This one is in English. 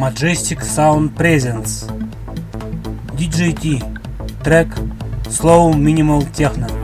Majestic Sound Presence DJT Трек Slow Minimal Techno.